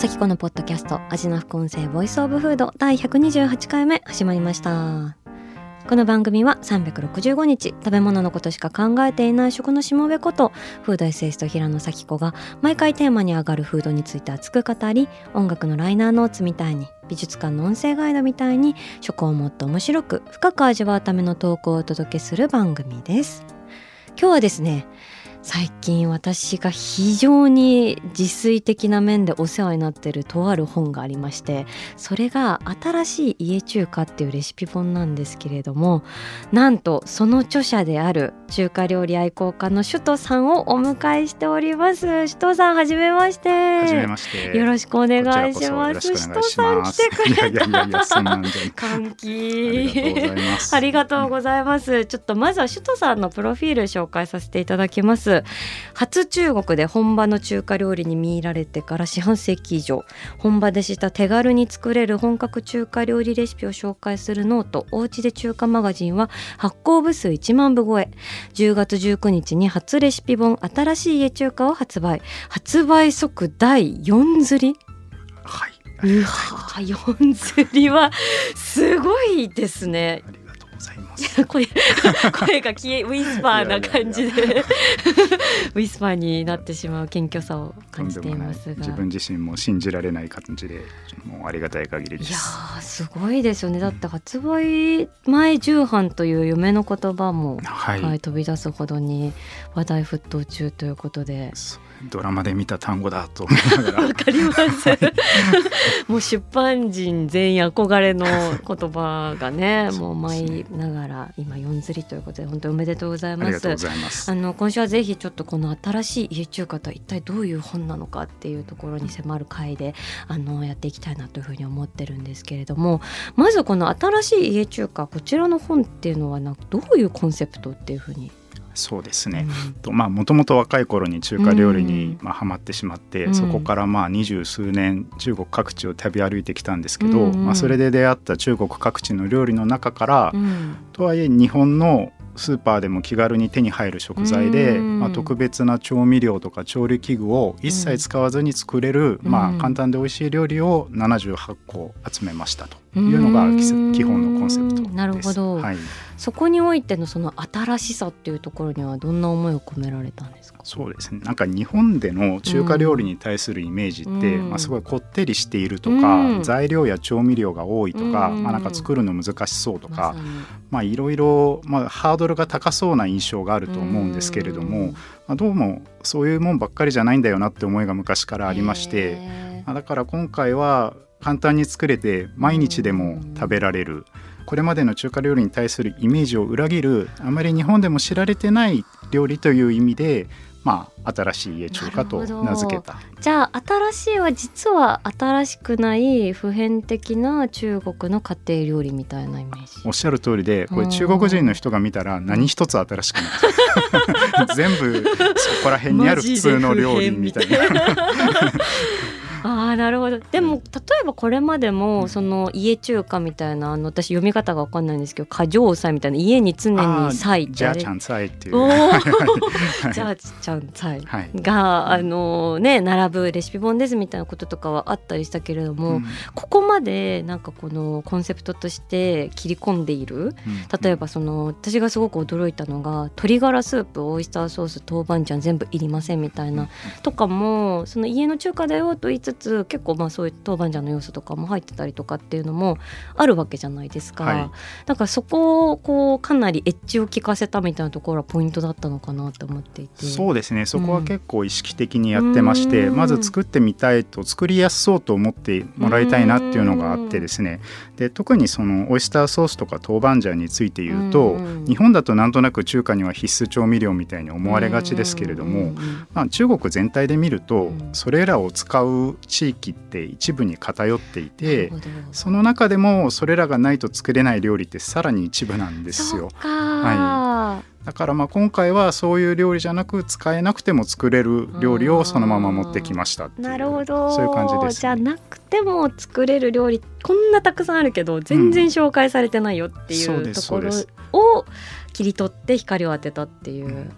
咲子のポッドキャスト味な副音声ボイスオブフード第128回目始まりました。この番組は365日食べ物のことしか考えていない食のしもべことフードエッセイスト平野咲子が毎回テーマに上がるフードについて熱く語り音楽のライナーノーツみたいに美術館の音声ガイドみたいに食をもっと面白く深く味わうための投稿をお届けする番組です。今日はですね最近私が非常に自炊的な面でお世話になっているとある本がありましてそれが「新しい家中華」っていうレシピ本なんですけれどもなんとその著者である中華料理愛好家の首藤さんをお迎えしております首藤さんはじめましてはじめまして。よろしくお願いします首こちらこ藤さん来てくれた。歓ありがとうご喜ざいます。ありがとうございます。ちょっとまずは首都さんのプロフィール紹介させていただきます。初中国で本場の中華料理に見入られてから四半世紀以上、本場でした手軽に作れる本格中華料理レシピを紹介するノート、おうちで中華マガジンは発行部数1万部超え。10月19日に初レシピ本新しい家中華を発売。発売即第4釣り？はい。うわー4釣りはすごいですね。ございます。声 声が消えウィスパーな感じで。ウィスパーになってしまう謙虚さをと感じていいますが。自分自身も信じられない感じで、もうありがたい限りでいやすごいですよね。だって発売前重版という夢の言葉も、はい。はい、飛び出すほどに話題沸騰中ということで。そうドラマで見た単語だと思いながらわ。かります もう出版人全員憧れの言葉がね もう舞いながら今四釣りということで本当におめでとうございますありがとうございますあ。の今週はぜひちょっとこの新しい家中華とは一体どういう本なのかっていうところに迫る回であのやっていきたいなというふうに思ってるんですけれどもまずこの新しい家中華こちらの本っていうのはなんかどういうコンセプトっていうふうに、そうですね。うん。とまあもともと若い頃に中華料理に、うん。まあハマってしまって、うん。そこからまあ二十数年中国各地を旅歩いてきたんですけど、うん。うんまあそれで出会った中国各地の料理の中から、うん。とはいえ日本のスーパーでも気軽に手に入る食材で、うん。まあ、特別な調味料とか調理器具を一切使わずに作れる、うん。まあ、簡単で美味しい料理を78個集めましたというのが基本のコンセプトです。なるほど。はい、そこにおいてのその新しさっていうところにはどんな思いを込められたんですか？そうですね。なんか日本での中華料理に対するイメージって、うん。まあ、すごいこってりしているとか、うん。材料や調味料が多いとか、うん。まあ、なんか作るの難しそうとかま、あいろいろ、まあ、ハードルが高そうな印象があると思うんですけれども、うん。まあ、どうもそういうもんばっかりじゃないんだよなって思いが昔からありまして、まあ、だから今回は簡単に作れて毎日でも食べられる。これまでの中華料理に対するイメージを裏切るあまり日本でも知られてない料理という意味で、まあ、新しい家中華と名付けた。じゃあ新しいは実は新しくない普遍的な中国の家庭料理みたいなイメージ。おっしゃる通りでこれうん中国人の人が見たら何一つ新しくない。全部そこら辺にある普通の料理みたいな。ああなるほど。でも例えばこれまでもその家中華みたいなあの私読み方が分かんないんですけど過剰菜みたいな家に常に菜ってじゃあちゃんさいっていう。じゃあちゃん菜 はい。があのね並ぶレシピ本ですみたいなこととかはあったりしたけれども、うん。ここまでなんかこのコンセプトとして切り込んでいる例えばその私がすごく驚いたのが鶏ガラスープオイスターソース豆板醤全部いりませんみたいなとかもその家の中華だよと言いつつつ結構まあそういう豆板醤の要素とかも入ってたりとかっていうのもあるわけじゃないですか、はい、だからそこをこうかなりエッジを効かせたみたいなところはポイントだったのかなと思っていて。そうですね。そこは結構意識的にやってまして、うん、まず作ってみたいと作りやすそうと思ってもらいたいなっていうのがあってですね。で特にそのオイスターソースとか豆板醤について言うと、日本だとなんとなく中華には必須調味料みたいに思われがちですけれども、まあ、中国全体で見るとそれらを使う地域って一部に偏っていてその中でもそれらがないと作れない料理ってさらに一部なんですよ。はい、だからまあ今回はそういう料理じゃなく使えなくても作れる料理をそのまま持ってきましたなるほど。そういう感じです、ね、じゃなくても作れる料理こんなたくさんあるけど全然紹介されてないよっていうところを切り取って光を当てたっていう。うん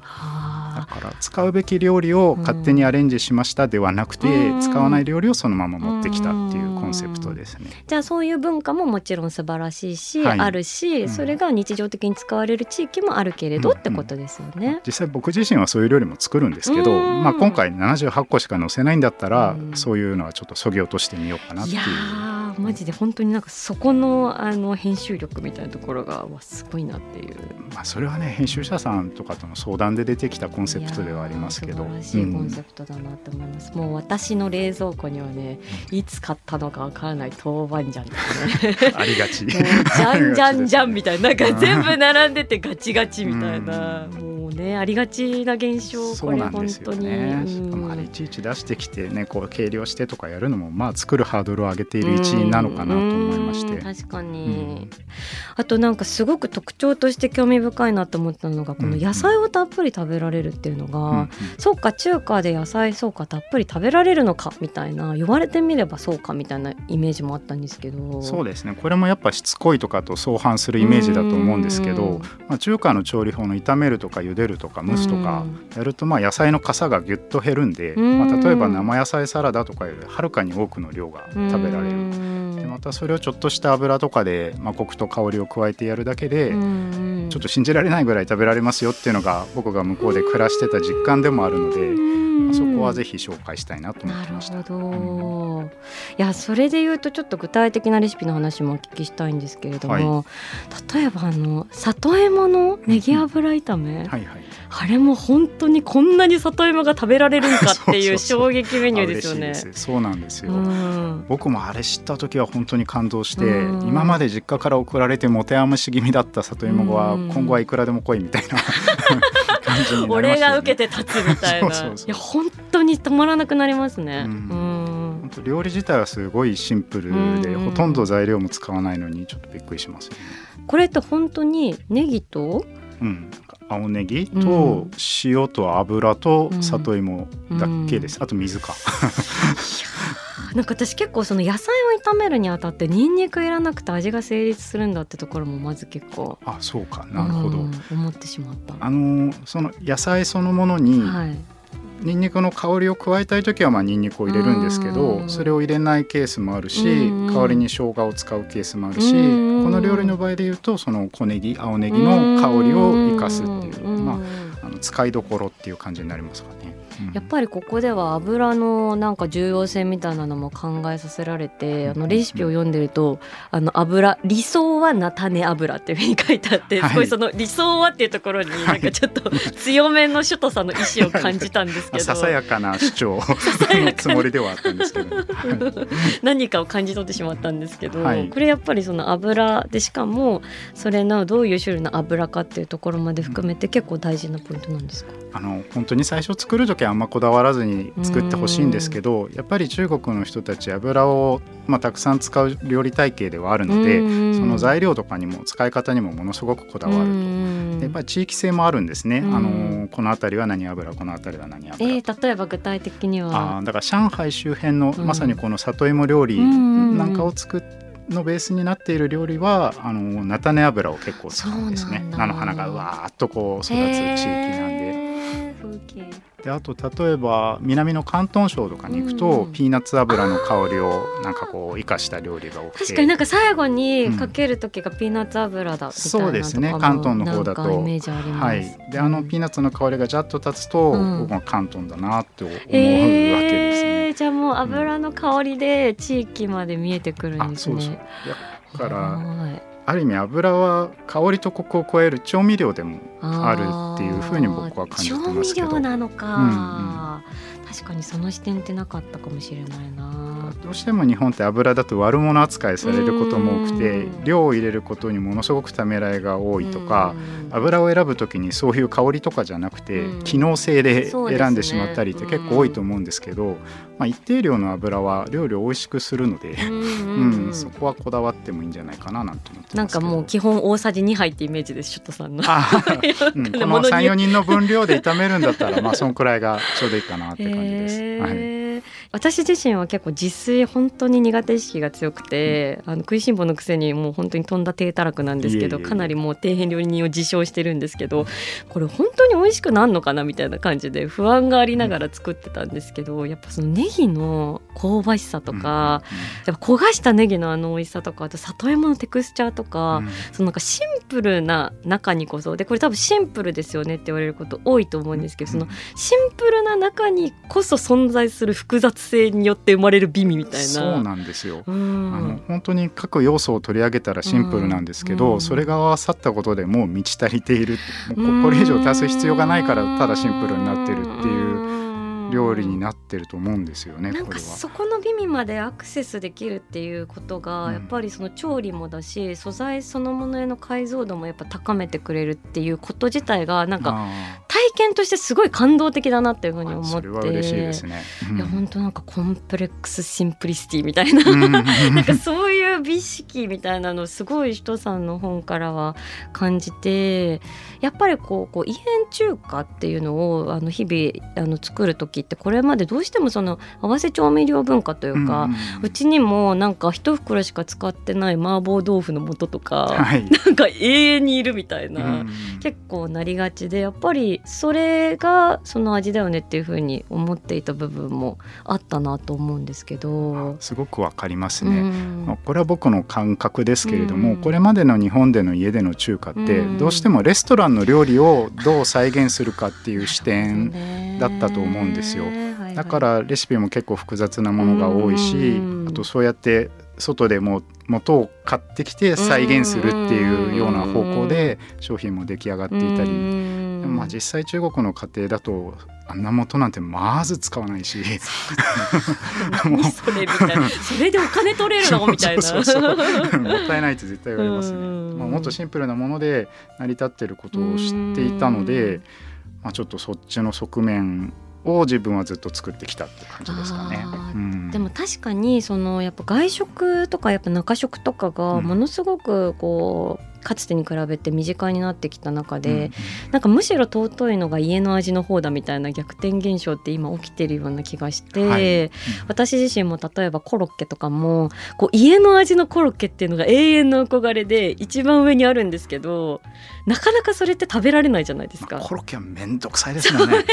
だから使うべき料理を勝手にアレンジしましたではなくて、うん、使わない料理をそのまま持ってきたっていうコンセプトですね。じゃあそういう文化ももちろん素晴らしいし、はい、あるし、それが日常的に使われる地域もあるけれど、ってことですよね。実際僕自身はそういう料理も作るんですけど、まあ、今回78個しか載せないんだったら、そういうのはちょっとそぎ落としてみようかなっていう。いやマジで本当になんかそこのあの編集力みたいなところがわすごいなっていう。まあそれはね編集者さんとかとの相談で出てきたコンセプトではありますけど。素晴らしいコンセプトだなと思います。うん、もう私の冷蔵庫にはねいつ買ったのかわからない豆板醤ですね。ありがち。じゃんじゃんじゃんみたいななんか 全部並んでてガチガチみたいな。もうねありがちな現象これ本当に。ね、うん、あれいちいち出してきてねこう計量してとかやるのもまあ作るハードルを上げている一因なのかなと思いまして。確かに、あとなんかすごく特徴として興味深いなと思ったのがこの野菜をたっぷり食べられるっていうのが、うんうん、そうか中華で野菜そうかたっぷり食べられるのかみたいな言われてみればそうかみたいなイメージもあったんですけど。そうですね。これもやっぱしつこいとかと相反するイメージだと思うんですけど、まあ、中華の調理法の炒めるとか茹でるとか蒸すとかやるとまあ野菜のかさがぎゅっと減るんで、まあ、例えば生野菜サラダとかよりはるかに多くの量が食べられる。でまたそれをちょっとした油とかで、まあ、コクと香りを加えてやるだけでちょっと信じられないぐらい食べられますよっていうのが僕が向こうで暮らしてた実感でもあるので。そこはぜひ紹介したいなと思ってました。なるほど、いやそれで言うとちょっと具体的なレシピの話もお聞きしたいんですけれども、はい、例えばあの里芋のネギ油炒め、はいはい、あれも本当にこんなに里芋が食べられるんかっていう 衝撃メニューですよね。そうなんですよ、うん、僕もあれ知った時は本当に感動して、うん、今まで実家から送られて持て余し気味だった里芋が今後はいくらでも来いみたいな。感じになりました、ね、俺が受けて立つみたいな。いや本当に止まらなくなりますね。本当料理自体はすごいシンプルで、ほとんど材料も使わないのにちょっとびっくりしますよね。これって本当にネギと、うん、青ネギと塩と油と里芋だけです、うん、あと水かなんか私結構その野菜を炒めるにあたってニンニクいらなくて味が成立するんだってところもまず結構あそうか。なるほど、うん、思ってしまった。あのその野菜そのものに、はい。ニンニクの香りを加えたい時はまあニンニクを入れるんですけどそれを入れないケースもあるし代わりに生姜を使うケースもあるしこの料理の場合でいうとその小ネギ青ネギの香りを生かすっていうまああの使いどころっていう感じになりますかね。やっぱりここでは油のなんか重要性みたいなのも考えさせられて、あのレシピを読んでるとあの油理想は菜種油っていうふうに書いてあって、すごいその理想はっていうところになんかちょっと強めの首都さんの意思を感じたんですけど。ささやかな主張。のつもりではあったんですけど。何かを感じ取ってしまったんですけど、はい、これやっぱりその油でしかもそれのどういう種類の油かっていうところまで含めて結構大事なポイントなんですか？あの本当に最初作る時はあんまこだわらずに作ってほしいんですけどやっぱり中国の人たち油を、まあ、たくさん使う料理体系ではあるのでその材料とかにも使い方にもものすごくこだわると。やっぱり地域性もあるんですね。あのこの辺りは何油この辺りは何油、えー、例えば具体的には？あだから上海周辺のまさにこの里芋料理なんかを作ってのベースになっている料理はあの菜種油を結構使うんですね。菜の花がうわーっとこう育つ地域なんで。風景であと例えば南の広東省とかに行くと、うんピーナッツ油の香りをなんかこう生かした料理が多くて。確かになんか最後にかける時がピーナッツ油だみたいなそうですね。広東の方だと。イメージあります、はい、であのピーナッツの香りがジャッと立つと、うん。僕は広東だなって思うわけですね。えー、じゃあもう油の香りで地域まで見えてくるんあですね。そうそう。だからはいある意味油は香りとコクを超える調味料でもあるっていうふうに僕は感じてますけど。調味料なのか、うん確かにその視点ってなかったかもしれないな。どうしても日本って油だと悪者扱いされることも多くてうん。量を入れることにものすごくためらいが多いとかうん。油を選ぶ時にそういう香りとかじゃなくてうん。機能性で選んでしまったりって結構多いと思うんですけど、まあ、一定量の油は料理を美味しくするので、うんそこはこだわってもいいんじゃないかななんて思ってなんかもう基本大さじ2杯ってイメージですシュットさんの。あ うん、この物に34人の分量で炒めるんだったらまあそのくらいがちょうどいいかなって感じです。はい私自身は結構自炊本当に苦手意識が強くて、あの食いしん坊のくせにもう本当にとんだ低たらくなんですけどかなりもう底辺料理人を自称してるんですけどこれ本当に美味しくなんのかなみたいな感じで不安がありながら作ってたんですけどやっぱそのネギの香ばしさとか、やっぱ焦がしたネギのあの美味しさとかあと里芋のテクスチャーとか、うん。うんそのなんかシンプルな中にこそでこれ多分シンプルですよねって言われること多いと思うんですけどそのシンプルな中にこそ存在する複雑性によって生まれる美味みたいな。そうなんですよ。うん。あの本当に各要素を取り上げたらシンプルなんですけど、うん。それが合わさったことでもう満ち足りている。これ以上足す必要がないからただシンプルになってるっていう料理になってると思うんですよねなんか。そこの美味までアクセスできるっていうことが、うん。やっぱりその調理もだし素材そのものへの解像度もやっぱ高めてくれるっていうこと自体がなんかあ体験としてすごい感動的だなっていうふうにー思って。嬉しいですね。うん。いや本当なんか complex simplicity みたいな、うん。なんかそういう美意識みたいなのすごい酒徒さんの本からは感じてやっぱりこうこう異変中華っていうのをあの日々あの作る時ってこれまでどうしてもその合わせ調味料文化というか、うちにもなんか一袋しか使ってない麻婆豆腐の素とか、はい。なんか永遠にいるみたいな。うん結構なりがちでやっぱりそれがその味だよねっていうふうに思っていた部分もあったなと思うんですけど。すごくわかりますうね。んまあこれは僕の感覚ですけれども、うん。これまでの日本での家での中華ってうん。どうしてもレストランの料理をどう再現するかっていう視点だったと思うんですよ。だからレシピも結構複雑なものが多いしうん。あとそうやって外でも元を買ってきて再現するっていうような方向で商品も出来上がっていたりでもまあ実際中国の家庭だとあんな元なんてまず使わないし。何 それみたいな。それでお金取れるの？みたいな。もったいないって絶対言われますね。うん。まあ、もっとシンプルなもので成り立ってることを知っていたので、まあ、ちょっとそっちの側面を自分はずっと作ってきたって感じですかね。でも確かにそのやっぱ外食とかやっぱ中食とかがうん。ものすごくこうかつてに比べて身近になってきた中で、うんなんかむしろ尊いのが家の味の方だみたいな逆転現象って今起きてるような気がして、はい。私自身も例えばコロッケとかもこう家の味のコロッケっていうのが永遠の憧れで一番上にあるんですけどなかなかそれって食べられないじゃないですか。まあコロッケはめんどくさいですよね。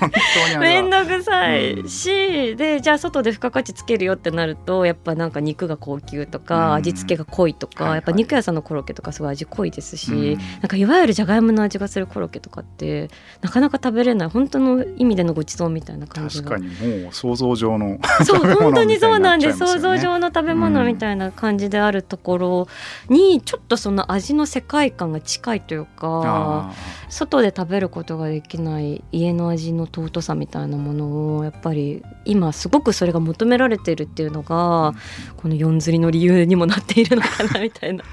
本当にあれめはんどくさいうん。し、でじゃあ外で付加価値つけるよってなるとやっぱなんか肉が高級とか、うん。味付けが濃いとか、やっぱ肉屋さんのコロッケとかすごい味濃いですし、うん。なんかいわゆるじゃがいもの味がするコロッケとかってなかなか食べれない。本当の意味でのごちそうみたいな感じが確かにもう想像上のそう本当にそうなんです。想像上の食べ物みたいな感じであるところにちょっとその味の世界観が近いいというか外で食べることができない家の味の尊さみたいなものをやっぱり今すごくそれが求められているっていうのがこの四釣りの理由にもなっているのかなみたいな。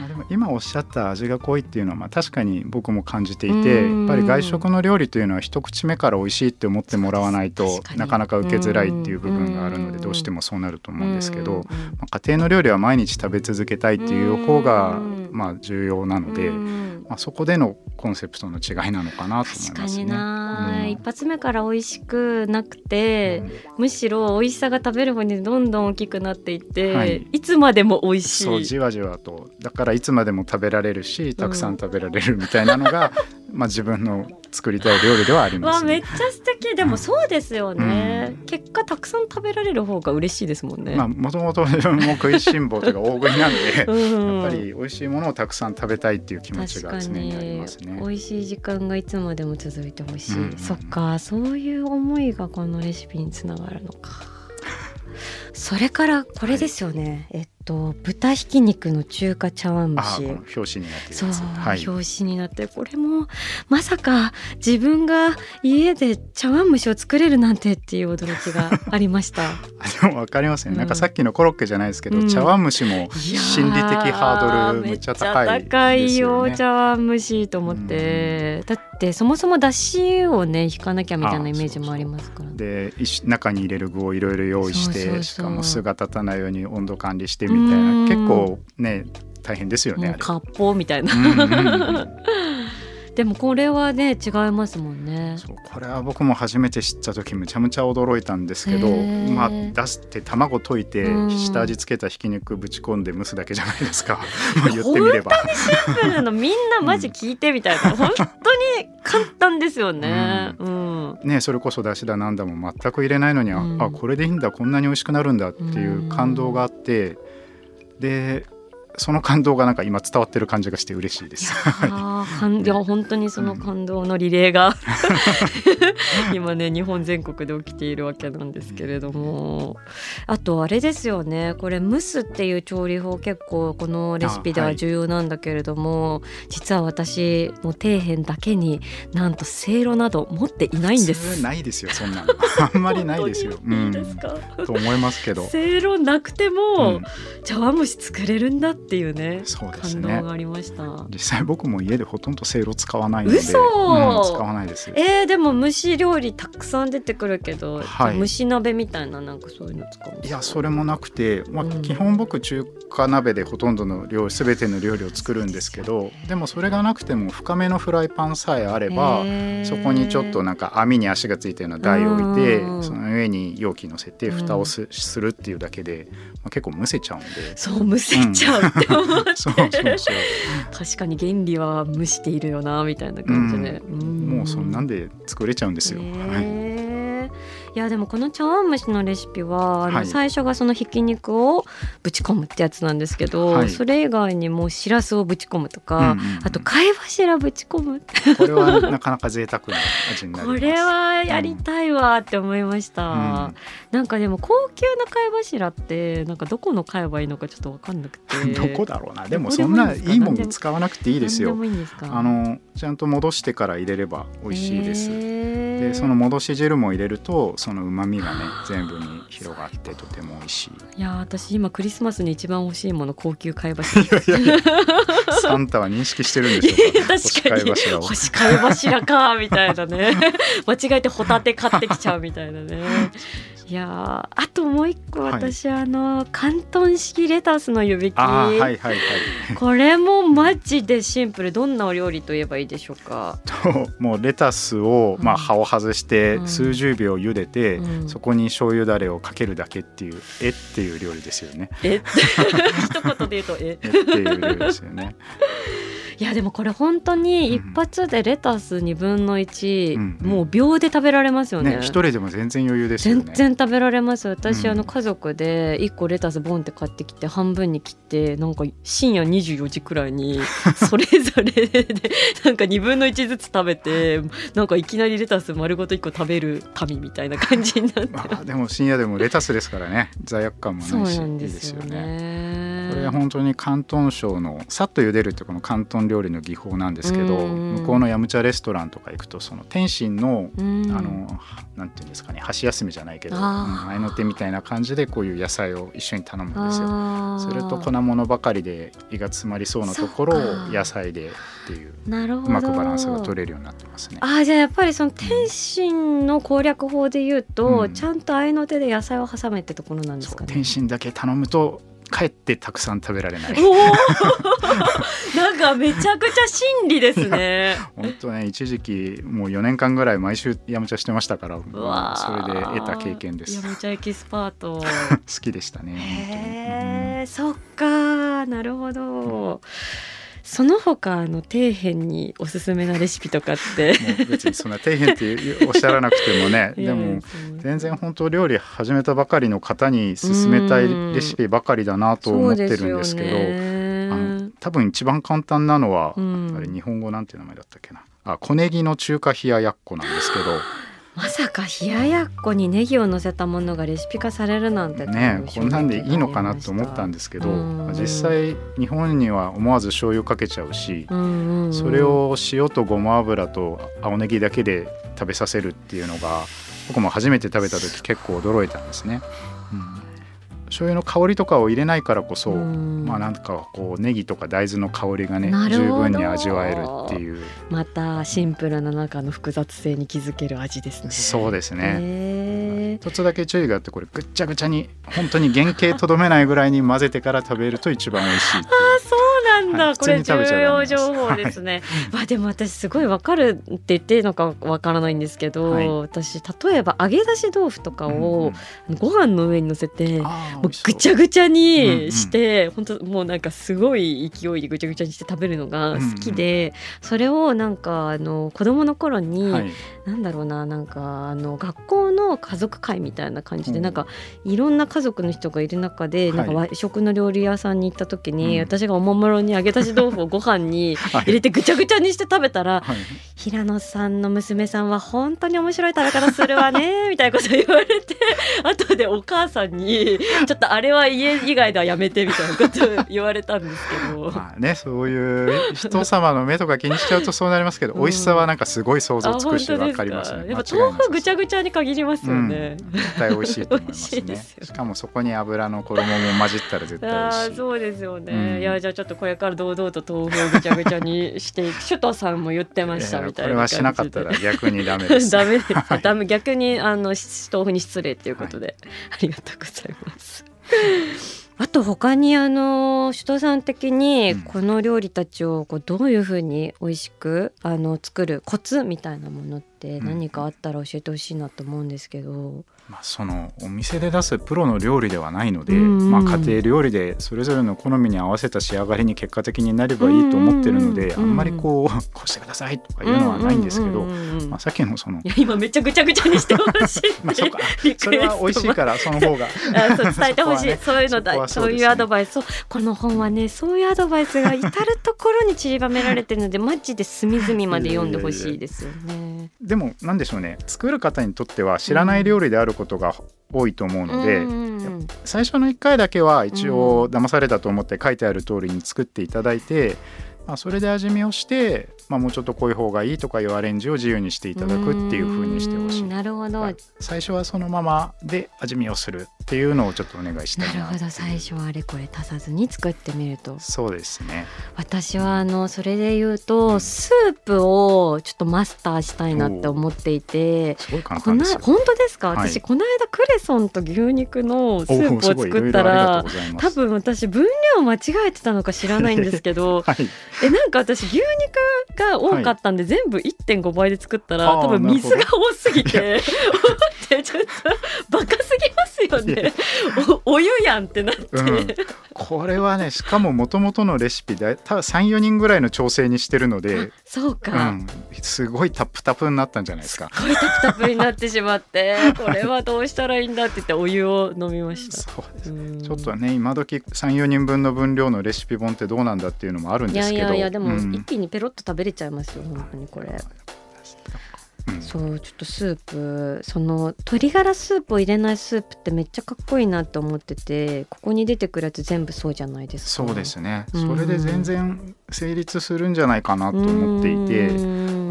まあでも今おっしゃった味が濃いっていうのはまあ確かに僕も感じていてうん。やっぱり外食の料理というのは一口目から美味しいって思ってもらわないとなかなか受けづらいっていう部分があるのうんでどうしてもそうなると思うんですけど、うんまあ、家庭の料理は毎日食べ続けたいっていう方がうん。まあ重要なので、うんまあ、そこでのコンセプトの違いなのかなと思い確かにますね。な、うん。一発目から美味しくなくて、むしろ美味しさが食べる方にどんどん大きくなっていって、はい。い、つまでも美味しい。そうじわじわと。だからいつまでも食べられるしたくさん。食べられるみたいなのが まあ、自分の作りたい料理ではあります、ね、わめっちゃ素敵。でもそうですよね、うん、結果たくさん食べられる方が嬉しいですもんね。まあもともと自分も食いしん坊というか大食いなんで、うん、やっぱり美味しいものをたくさん食べたいっていう気持ちが常にありますね。美味しい時間がいつまでも続いてほしい、うん、そっかそういう思いがこのレシピにつながるのかそれからこれですよね、はい、えっと豚ひき肉の中華茶碗蒸し。表紙になってそう、はい、表紙になってこれもまさか自分が家で茶碗蒸しを作れるなんてっていう驚きが ありました。でもわかりますね、うん、なんかさっきのコロッケじゃないですけど、うん、茶碗蒸しも心理的ハードルめっちゃ高い、ね、高いよ茶碗蒸しと思って、うん、だってそもそもだしをね引かなきゃみたいなイメージもありますから。で中に入れる具をいろいろ用意してしかも酢が立たないように温度管理してみみたいな。結構ね大変ですよね。割烹みたいな、うんうんうんでもこれはね違いますもんね。そうこれは僕も初めて知った時むちゃむちゃ驚いたんですけどまあ出して卵溶いて下味付けたひき肉ぶち込んで蒸すだけじゃないですか。まあ 言ってみれば。本当にシンプルのみんなマジ聞いてみたいな、うん、本当に簡単ですよね、うん、うん、ねそれこそだしだなんだも全く入れないのに、うん、あこれでいいんだこんなに美味しくなるんだっていう感動があってでその感動がなんか今伝わってる感じがして嬉しいです。いや本当にその感動のリレーが今ね日本全国で起きているわけなんですけれども、あとあれですよね。これ蒸すっていう調理法結構このレシピでは重要なんだけれども、はい、実は私もう底辺だけになんとせいろなど持っていないんです。ないですよそんなあんまりないですよ。いいですか、うん、と思いますけど。せいろなくても、うん、茶碗蒸し作れるんだっていうねそうですね。感動がありました。実際僕も家でほとんどせいろ使わないので嘘、うん、使わないです。えー、でも蒸し料理たくさん出てくるけど、はい、蒸し鍋みたいななんかそういうの使うんいやそれもなくて、まあ、基本僕中華鍋でほとんどの料理全ての料理を作るんですけどでもそれがなくても深めのフライパンさえあればそこにちょっとなんか網に足がついたような台を置いてその上に容器乗せて蓋をす,、するっていうだけで、まあ、結構蒸せちゃうんで。そう蒸せちゃうって思って、そうそうそう。確かに原理は蒸しているよなみたいな感じで、うん、もうそんなんで作れちゃうんですよ。はいいやでもこの茶碗蒸しのレシピはあの最初がそのひき肉をぶち込むってやつなんですけど、はい、それ以外にもしらすをぶち込むとか、うんうんうん、あと貝柱ぶち込むこれはなかなか贅沢な味になります。これはやりたいわって思いました、うん、なんかでも高級な貝柱ってなんかどこの買えばいいのかちょっと分かんなくて。どこだろうな。でもそんないいもの使わなくていいですよ。あのちゃんと戻してから入れれば美味しいです、でその戻し汁も入れるとその旨味がね全部に広がってとても美味しい。いや私今クリスマスに一番欲しいもの高級貝柱サンタは認識してるんでしょうか？確かに。星貝柱かみたいなね。間違えてホタテ買ってきちゃうみたいなねいやあともう一個私、はい、あの広東式レタスの湯引き、はいはいはい、これもマジでシンプル。どんなお料理といえばいいでしょうか？もうレタスを、まあ、葉を外して数十秒茹でて、うん、そこに醤油だれをかけるだけっていうえっていう料理ですよね。え 一言で言うとえ。えっていう料理ですよね。いやでもこれ本当に一発でレタス2分の1、うん、もう秒で食べられますよね。一、ね、人でも全然余裕ですよね。全然食べられます。私、うん、あの家族で1個レタスボンって買ってきて半分に切ってなんか深夜24時くらいに それぞれでなんか2分の1ずつ食べてなんかいきなりレタス丸ごと1個食べる神みたいな感じになって。まあ、でも深夜でもレタスですからね罪悪感もないしいいですよね。これは本当に広東省のさっと茹でるってこの広東料理の技法なんですけど向こうのヤムチャレストランとか行くとその天津のあのなんていうんですかね箸休めじゃないけどあいの手みたいな感じでこういう野菜を一緒に頼むんですよ。それと粉物ばかりで胃が詰まりそうなところを野菜でっていううまくバランスが取れるようになってますね。あじゃあやっぱりその天津の攻略法で言うと、うん、ちゃんと合いの手で野菜を挟めってところなんですかね。天津だけ頼むとかえってたくさん食べられない。なんかめちゃくちゃ真理ですね。本当ね一時期もう4年間ぐらい毎週やむちゃしてましたからそれで得た経験です。やむちゃエキスパート 好きでしたね。へえ、うん、そっかなるほど。うんその他あの底辺におすすめなレシピとかって。別にそんな底辺っておっしゃらなくてもね。でも全然本当料理始めたばかりの方に勧めたいレシピばかりだなと思ってるんですけどねあの多分一番簡単なのは、うん。あれ日本語なんて名前だったっけな。あ小ネギの中華冷ややっこなんですけどまさか冷ややっこにネギを乗せたものがレシピ化されるなんてねこんなんでいいのかなと思ったんですけど、まあ実際日本には思わず醤油かけちゃうし、それを塩とごま油と青ネギだけで食べさせるっていうのが僕も初めて食べた時結構驚いたんですね。うん醤油の香りとかを入れないからこそ、まあなんかこうネギとか大豆の香りがね十分に味わえるっていうまたシンプルな中の複雑性に気づける味ですね。そうですね。ね。一つだけ注意があってこれぐっちゃぐちゃに本当に原型とどめないぐらいに混ぜてから食べると一番美味しいあそうなんだ、はい。これ重要情報ですね。まあでも私すごいわかるって言っていいのかわからないんですけど、はい。私例えば揚げ出し豆腐とかうんをうん。ご飯の上に乗せて。もうぐちゃぐちゃうんうん。にして、本当もうなんかすごい勢いでぐちゃぐちゃにして食べるのが好きで、それをなんかあの子供の頃に、はい。なんだろうななんかあの学校の家族会みたいな感じで、うん。なんかいろんな家族の人がいる中で、はい。なんか和食の料理屋さんに行った時に、うん。私がおもむろに揚げ出し豆腐をご飯に 入れてぐちゃぐちゃにして食べたら、はい平野さんの娘さんは本当に面白い食べ方するわね みたいなこと言われて後でお母さんにちょっとあれは家以外ではやめてみたいなことを言われたんですけど。まあねそういう人様の目とか気にしちゃうとそうなりますけど、うん美味しさはなんかすごい想像あつくし本当ですわかりますね。やっぱ豆腐ぐちゃぐちゃに限りますよね。絶対美味しいと思いますねすよ。しかもそこに油の衣も混じったら絶対美あ味しい。ーそうですよね、うんいやじゃあちょっとこれから堂々と豆腐をぐちゃぐちゃにして首藤さんも言ってましたみたいなこれはしなかったら逆にダメです。ダメです、はいダメ逆にあの豆腐に失礼ということで、ありがとうございます。あと他にあの首藤さん的にうんこの料理たちをこうどういうふうに美味しくあの作るコツみたいなものって何かあったら教えてほしいなと思うんですけど。まあそのお店で出すプロの料理ではないので、うんうん。まあ家庭料理でそれぞれの好みに合わせた仕上がりに結果的になればいいと思ってるので、うんうんあんまりこうこうしてくださいとかいうのはないんですけど、まあさっきのそのいや今めっちゃぐちゃぐちゃにしてほしい まあそうかそれは美味しいからその方が。あそう伝えてほしい、ねそういうのだ。そこはそそういうアドバイス。この本はねそういうアドバイスが至る所に散りばめられてるのでマジで隅々まで読んでほしいですよね。でもなんでしょうね。作る方にとっては知らない料理であることが多いと思うので、最初の1回だけは一応騙されたと思って書いてある通りに作っていただいて、まあ、それで味見をして、まあ、もうちょっとこういう方がいいとかいうアレンジを自由にしていただくっていう風にしてほしい。うん。なるほど、はい。最初はそのままで味見をするっていうのをちょっとお願いしたいななるほど最初はあれこれ足さずに作ってみると。そうですね。私はあのそれで言うとスープをちょっとマスターしたいなって思っていて。すごい簡こ単ですよ。な本当ですか、はい。私この間クレソンと牛肉のスープを作ったら多分私分量間違えてたのか知らないんですけど はい。えなんか私牛肉が多かったんで、全部1.5倍で作ったら多分水が多すぎて ちょっとバカすぎますよね。おお湯やんってなって、うん。これはねしかももともとのレシピで多分34人ぐらいの調整にしてるので、そううか、ん、すごいタップタプになったんじゃないですか。すごいタプタプになってしまってこれはどうしたらいいんだって言ってお湯を飲みました。そうです。うん。ちょっとね今時34人分の分量のレシピ本ってどうなんだっていうのもあるんですけど。いやいやでもうん。一気にペロッと食べれちゃいますよ本当にこれ。うん。そうちょっとスープその鶏ガラスープを入れないスープってめっちゃかっこいいなって思っててここに出てくるやつ全部そうじゃないですか。そうですね、うん。それで全然成立するんじゃないかなと思っていてあ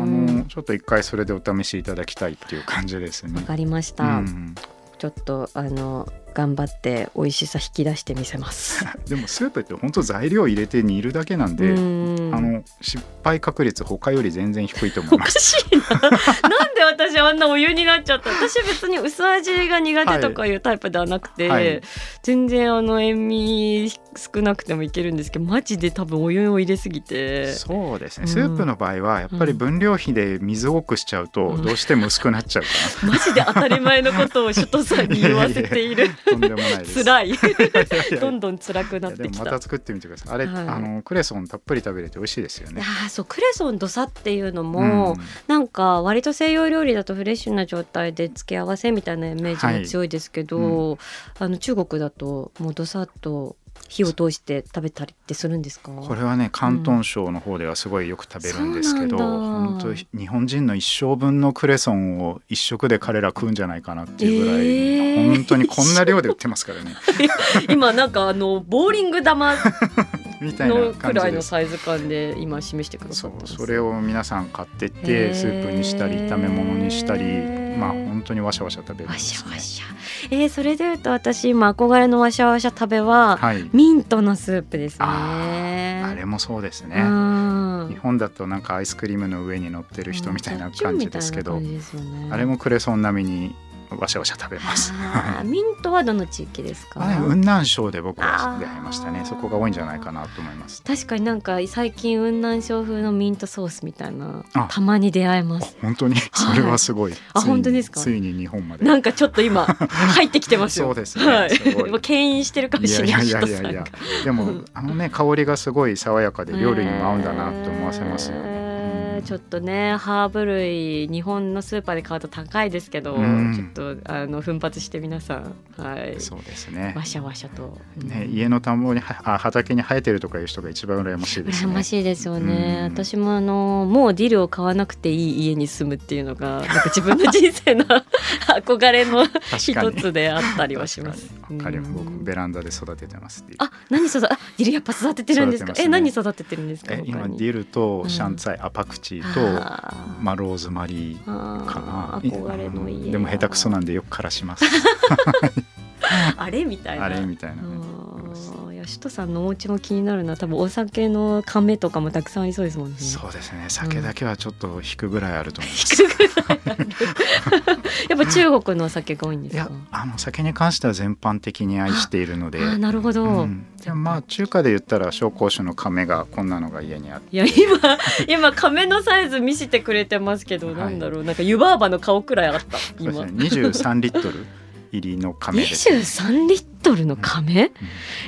のちょっと一回それでお試しいただきたいっていう感じですね。わ。かりました、うんちょっとあの頑張って美味しさ引き出してみせます。でもスープって本当材料入れて煮るだけなんで、うんあのの失敗確率他より全然低いと思いおかます。しいな 私あんなお湯になっちゃった。私別に薄味が苦手とかいうタイプではなくて、はい。全然あの塩味少なくてもいけるんですけどマジで多分お湯を入れすぎて。そうですね、うんスープの場合はやっぱり分量比で水多くしちゃうとうん。どうしても薄くなっちゃうか マジで当たり前のことを首都さんに言わせている。な とんでもないです。辛い。どんどん辛くなってきた。また作ってみてください。あれ、はい。あのクレソンたっぷり食べれて美味しいですよいねや。ーそうクレソンドサっていうのも、うん。なんか割と西洋料理だとフレッシュな状態で付け合わせみたいなイメージも強いですけど、はあの中国だともうどさっと火を通して食べたりってするんですか？これはね広東省の方ではすごいよく食べるんですけど、そうなんだ。本当日本人の一生分のクレソンを一食で彼ら食うんじゃないかなっていうぐらい、えー。本当にこんな量で売ってますからね。今なんかあのボーリング玉みたいなのくらい。のサイズ感で今示してくださそってます。うそれを皆さん買ってってスープにしたり炒め物にしたりまあ本当にわしゃわしゃ食べるんわしですね。ゃわしゃ。えー、それでいうと私今憧れのわしゃわしゃ食べは、はい。ミントのスープですね。あれもそうですね。うん。日本だとなんかアイスクリームの上に乗ってる人みたいな感じですけど、ね。あれもクレソン並みにわしゃわしゃ食べます。ミントはどの地域ですか？雲南省で僕は出会いましたね。そこが多いんじゃないかなと思います。確かになんか最近雲南省風のミントソースみたいなあ。たまに出会えまあす本当に？それはすごい、あ本当ですか？ついに日本まで。なんかちょっと今 入ってきてますよ。そうですね。はい。すごい。今牽引してるかもいしれないやいやいやいやいや。でも、うんあのね香りがすごい爽やかで料理にも合うんだなと思わせますよね、ちょっとねハーブ類日本のスーパーで買うと高いですけど、うん。ちょっとあの奮発して皆さんはい。そうですね。わしゃわしゃと、うん。ね家の田んぼにはあ畑に生えてるとかいう人が一番羨ましいですね。羨ましいですよね、うん。私もあのもうディルを買わなくていい家に住むっていうのがなんか自分の人生の 憧れの一つであったりはします。確かに。わかります。うん。僕ベランダで育ててます。あ、何育て、あ、ディルやっぱ育ててるんですか？え、何育ててるんですか？え今ディルとうん。シャンツァイ、アパクチーとまあ、ローズマリーかな。でも下手くそなんでよく枯らします あれみたいな。あれみたいなね首都さんのお家も気になるな。多分お酒の亀とかもたくさんありそうですもんね。そうですね。酒だけはちょっと引くぐらいあると思います、低くないある やっぱ中国のお酒が多いんですか？いや。あの酒に関しては全般的に愛しているので。あー、なるほど。うん。まあ中華で言ったら紹興酒の亀がこんなのが家にあって。いや今今亀のサイズ見せてくれてますけど、はい。なんだろう。なんか湯婆婆の顔くらいあった。今。ね。23リットル入りの亀です、23リットルの亀、うん。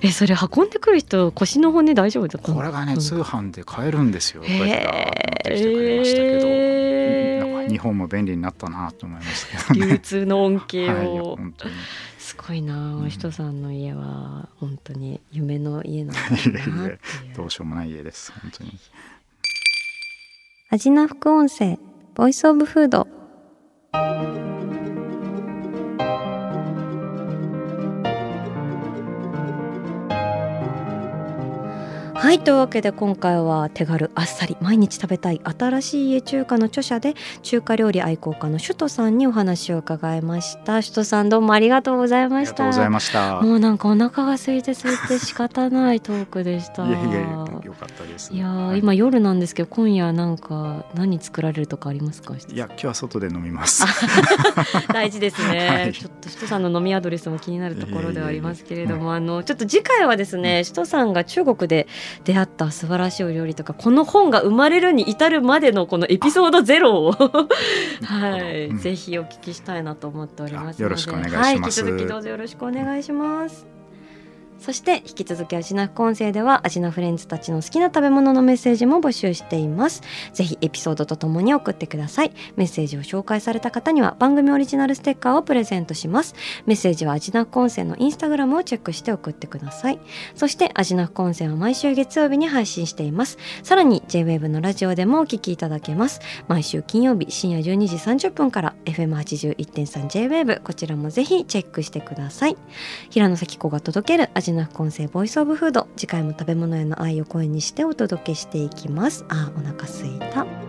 えそれ運んでくる人腰の骨大丈夫だったの？これがね、うん。通販で買えるんですよ。こうやって持ってきてくれましたけど、えなんか日本も便利になったなと思いますけどね。流通の恩恵 はいを、本当に。すごいなうん。あ人さんの家は本当に夢の家なんだなっ どうしようもない家です本当に。味な副音声ボイスオブフードはいというわけで今回は手軽あっさり毎日食べたい新しい家中華の著者で中華料理愛好家の首都さんにお話を伺いました。首都さんどうもありがとうございあました。りがとうございました。もうなんかお腹が空いて空いて仕方ないトークでした。いやいやいやよかったですいやー、はい。今夜なんですけど今夜なんか何作られるとかありますか？いや今日は外で飲みます。大事ですね、はい。ちょっと首都さんの飲みアドレスも気になるところではありますけれども、あのちょっと次回はですね首都さんが中国で出会った素晴らしいお料理とかこの本が生まれるに至るまでのこのエピソードゼロを。はい、うん。ぜひお聞きしたいなと思っておりますよろしくお願いしはい、引ますき続きどうぞよろしくお願いしますそして引き続きアジナ副音声ではアジナフレンズたちの好きな食べ物のメッセージも募集しています。ぜひエピソードとともに送ってください。メッセージを紹介された方には番組オリジナルステッカーをプレゼントします。メッセージはアジナ副音声のインスタグラムをチェックして送ってください。そしてアジナ副音声は毎週月曜日に配信しています。さらに JWAVE のラジオでもお聞きいただけます。毎週金曜日深夜12時30分から FM81.3JWAVE こちらもぜひチェックしてください。平野咲子が届ける味な副音声ボイスオブフード。次回も食べ物への愛を声にしてお届けしていきます。あお腹すいた。